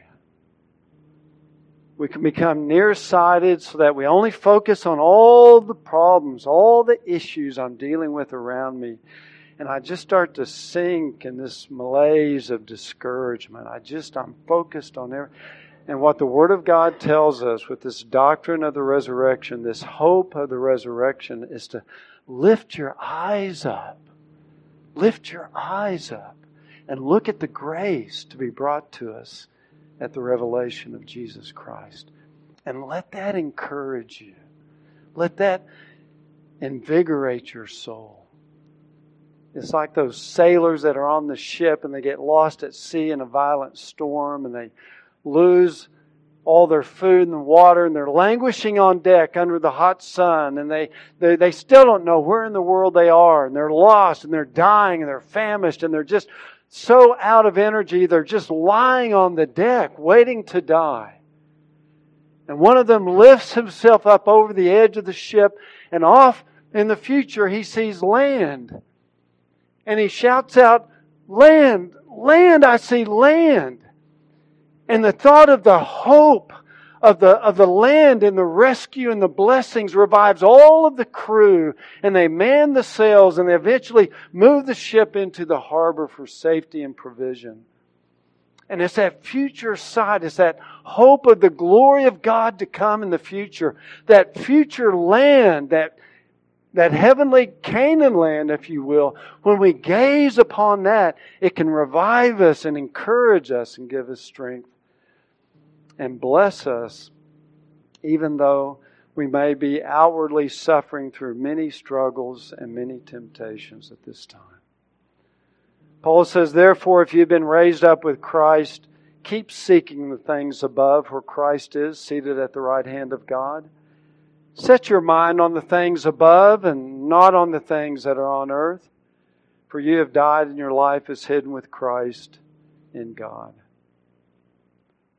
We can become nearsighted so that we only focus on all the problems, all the issues I'm dealing with around me and I just start to sink in this malaise of discouragement. I just, I'm focused on there. And what the Word of God tells us with this doctrine of the resurrection, this hope of the resurrection, is to lift your eyes up. Lift your eyes up and look at the grace to be brought to us at the revelation of Jesus Christ. And let that encourage you. Let that invigorate your soul. It's like those sailors that are on the ship and they get lost at sea in a violent storm and they lose all their food and water and they're languishing on deck under the hot sun and they, they, they still don't know where in the world they are and they're lost and they're dying and they're famished and they're just so out of energy they're just lying on the deck waiting to die. And one of them lifts himself up over the edge of the ship and off in the future he sees land and he shouts out, Land, land, I see land. And the thought of the hope of the, of the land and the rescue and the blessings revives all of the crew. And they man the sails and they eventually move the ship into the harbor for safety and provision. And it's that future sight, it's that hope of the glory of God to come in the future, that future land, that that heavenly Canaan land, if you will, when we gaze upon that, it can revive us and encourage us and give us strength and bless us, even though we may be outwardly suffering through many struggles and many temptations at this time. Paul says, Therefore, if you've been raised up with Christ, keep seeking the things above where Christ is, seated at the right hand of God. Set your mind on the things above and not on the things that are on earth. For you have died and your life is hidden with Christ in God.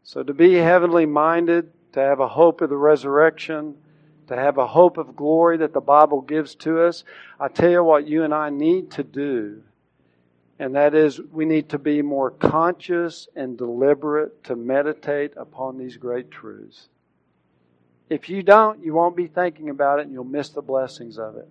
So to be heavenly minded, to have a hope of the resurrection, to have a hope of glory that the Bible gives to us, I tell you what you and I need to do. And that is, we need to be more conscious and deliberate to meditate upon these great truths. If you don't, you won't be thinking about it and you'll miss the blessings of it.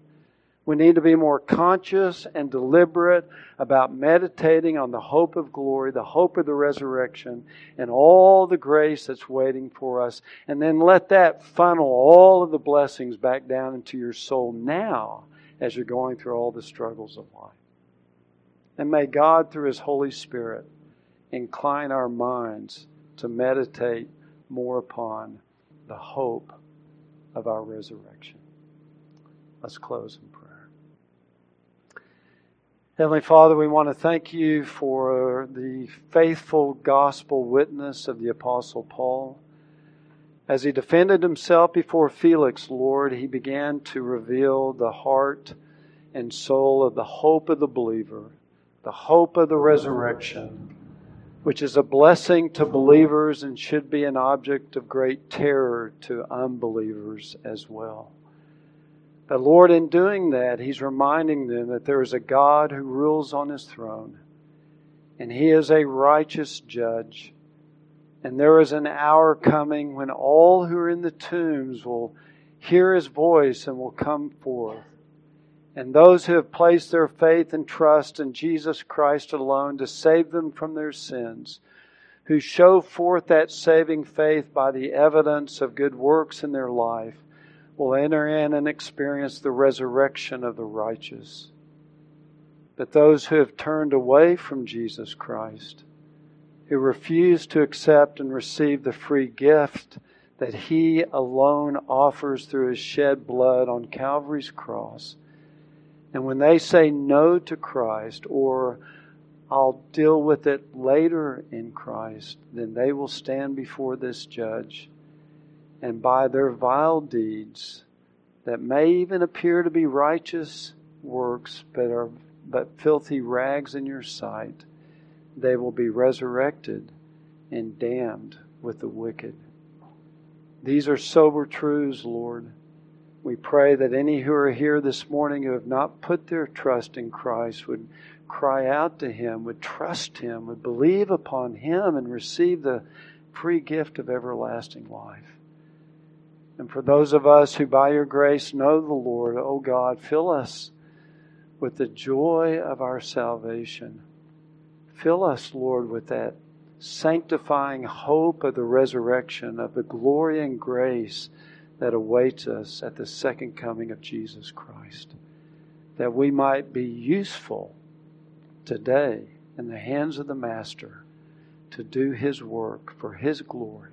We need to be more conscious and deliberate about meditating on the hope of glory, the hope of the resurrection, and all the grace that's waiting for us. And then let that funnel all of the blessings back down into your soul now as you're going through all the struggles of life. And may God, through His Holy Spirit, incline our minds to meditate more upon the hope of our resurrection. Let's close. Heavenly Father, we want to thank you for the faithful gospel witness of the Apostle Paul. As he defended himself before Felix, Lord, he began to reveal the heart and soul of the hope of the believer, the hope of the resurrection which is a blessing to believers and should be an object of great terror to unbelievers as well. But Lord, in doing that, He's reminding them that there is a God who rules on His throne, and He is a righteous judge. And there is an hour coming when all who are in the tombs will hear His voice and will come forth. And those who have placed their faith and trust in Jesus Christ alone to save them from their sins, who show forth that saving faith by the evidence of good works in their life, will enter in and experience the resurrection of the righteous. But those who have turned away from Jesus Christ, who refuse to accept and receive the free gift that He alone offers through His shed blood on Calvary's cross, and when they say no to Christ or I'll deal with it later in Christ, then they will stand before this judge. And by their vile deeds, that may even appear to be righteous works, but are but filthy rags in your sight, they will be resurrected and damned with the wicked. These are sober truths, Lord. We pray that any who are here this morning who have not put their trust in Christ would cry out to Him, would trust Him, would believe upon Him, and receive the free gift of everlasting life. And for those of us who by your grace know the Lord, O oh God, fill us with the joy of our salvation. Fill us, Lord, with that sanctifying hope of the resurrection, of the glory and grace that awaits us at the second coming of Jesus Christ. That we might be useful today in the hands of the Master to do His work for His glory.